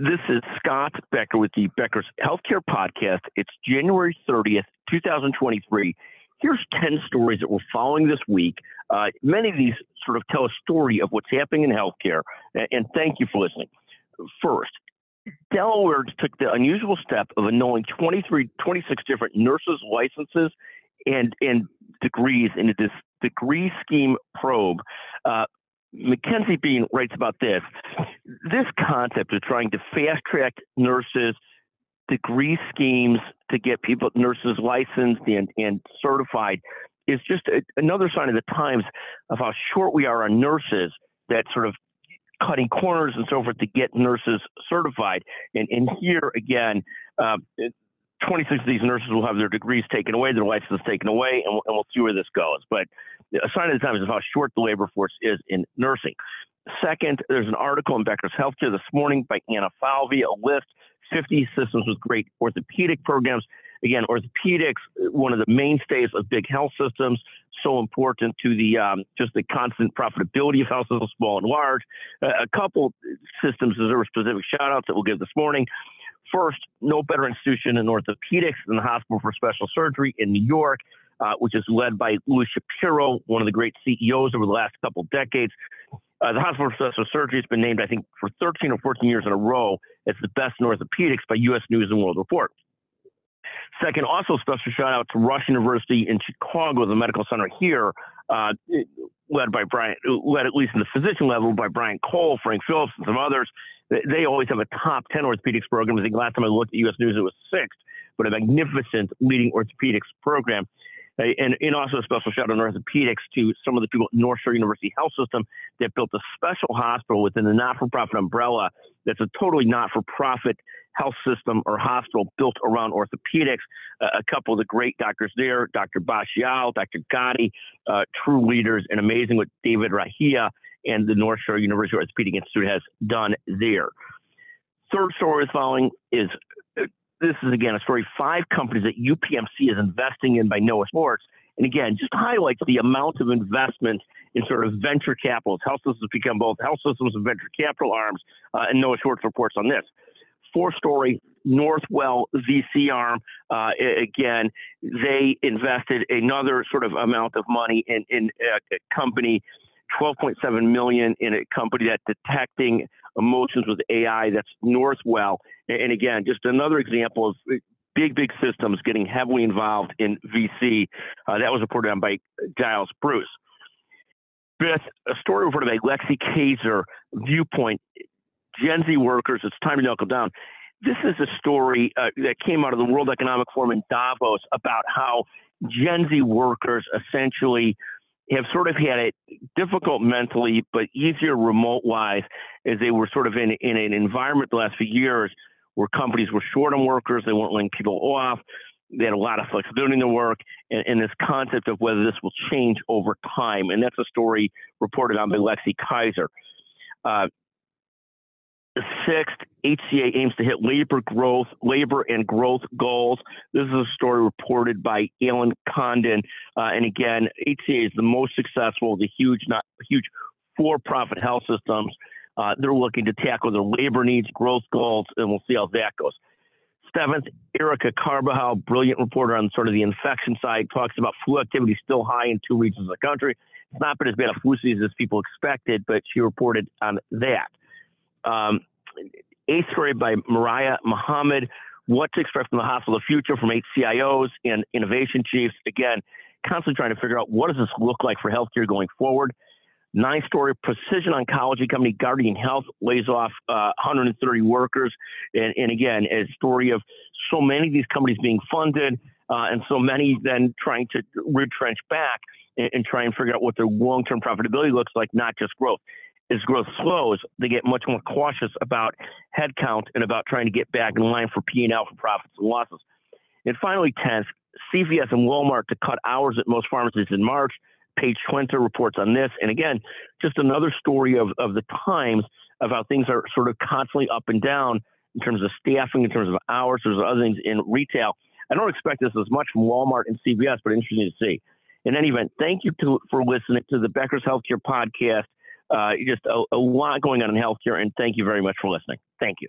This is Scott Becker with the Becker's Healthcare Podcast. It's January 30th, 2023. Here's 10 stories that we're following this week. Uh, many of these sort of tell a story of what's happening in healthcare, and, thank you for listening. First, Delaware took the unusual step of annulling 23, 26 different nurses' licenses and, and degrees into this degree scheme probe. Uh, Mackenzie Bean writes about this. This concept of trying to fast track nurses' degree schemes to get people nurses licensed and, and certified is just a, another sign of the times of how short we are on nurses that sort of cutting corners and so forth to get nurses certified. And, and here again, uh, 26 of these nurses will have their degrees taken away, their licenses taken away, and we'll, and we'll see where this goes. But a sign of the times is how short the labor force is in nursing. Second, there's an article in Becker's Healthcare this morning by Anna Falvey, a list 50 systems with great orthopedic programs. Again, orthopedics, one of the mainstays of big health systems, so important to the um, just the constant profitability of health systems, small and large. Uh, a couple systems deserve specific shout outs that we'll give this morning. First, no better institution in orthopedics than the Hospital for Special Surgery in New York, uh, which is led by Louis Shapiro, one of the great CEOs over the last couple decades. Uh, the Hospital for Special Surgery has been named, I think, for 13 or 14 years in a row as the best in orthopedics by U.S. News and World Report. Second, also special shout out to Rush University in Chicago, the medical center here, uh, led by Brian, led at least in the physician level by Brian Cole, Frank Phillips, and some others. They always have a top 10 orthopedics program. I think last time I looked at U.S. News, it was sixth, but a magnificent leading orthopedics program. And, and also a special shout out to orthopedics to some of the people at North Shore University Health System that built a special hospital within the not for profit umbrella that's a totally not for profit health system or hospital built around orthopedics. Uh, a couple of the great doctors there, Dr. Bashial, Dr. Gotti, uh, true leaders, and amazing with David Rahia and the North Shore University Orthopedic Institute has done there. Third story is following is uh, this is again a story five companies that UPMC is investing in by Noah Schwartz. And again, just highlights the amount of investment in sort of venture capital. Health systems become both health systems and venture capital arms, uh, and Noah Schwartz reports on this. Four story Northwell VC arm. Uh, again, they invested another sort of amount of money in, in a company 12.7 million in a company that's detecting emotions with AI. That's Northwell. And again, just another example of big, big systems getting heavily involved in VC. Uh, that was reported on by Giles Bruce. Fifth, a story reported by Lexi Kaiser, Viewpoint, Gen Z workers, it's time to knuckle down. This is a story uh, that came out of the World Economic Forum in Davos about how Gen Z workers essentially have sort of had it difficult mentally, but easier remote wise, as they were sort of in, in an environment the last few years where companies were short on workers, they weren't laying people off, they had a lot of flexibility in their work, and, and, this concept of whether this will change over time. And that's a story reported on by Lexi Kaiser. Uh, Sixth, HCA aims to hit labor growth, labor and growth goals. This is a story reported by Alan Condon. Uh, and again, HCA is the most successful, of the huge, not huge for-profit health systems. Uh, they're looking to tackle their labor needs, growth goals, and we'll see how that goes. Seventh, Erica Carbajal, brilliant reporter on sort of the infection side, talks about flu activity still high in two regions of the country. It's not been as bad a flu season as people expected, but she reported on that. Um, eighth story by Mariah Muhammad, What to Expect from the Hospital of the Future from eight CIOs and innovation chiefs. Again, constantly trying to figure out what does this look like for healthcare going forward. Nine story, precision oncology company Guardant Health lays off uh, 130 workers. And, and, again, a story of so many of these companies being funded uh, and so many then trying to retrench back and, and try and figure out what their long term profitability looks like, not just growth as growth slows, they get much more cautious about headcount and about trying to get back in line for P&L for profits and losses. And finally, 10th, CVS and Walmart to cut hours at most pharmacies in March. Paige Twenter reports on this. And again, just another story of, of the times of how things are sort of constantly up and down in terms of staffing, in terms of hours, there's other things in retail. I don't expect this as much from Walmart and CVS, but interesting to see. In any event, thank you to, for listening to the Becker's Healthcare Podcast uh, just a, a lot going on in healthcare. And thank you very much for listening. Thank you.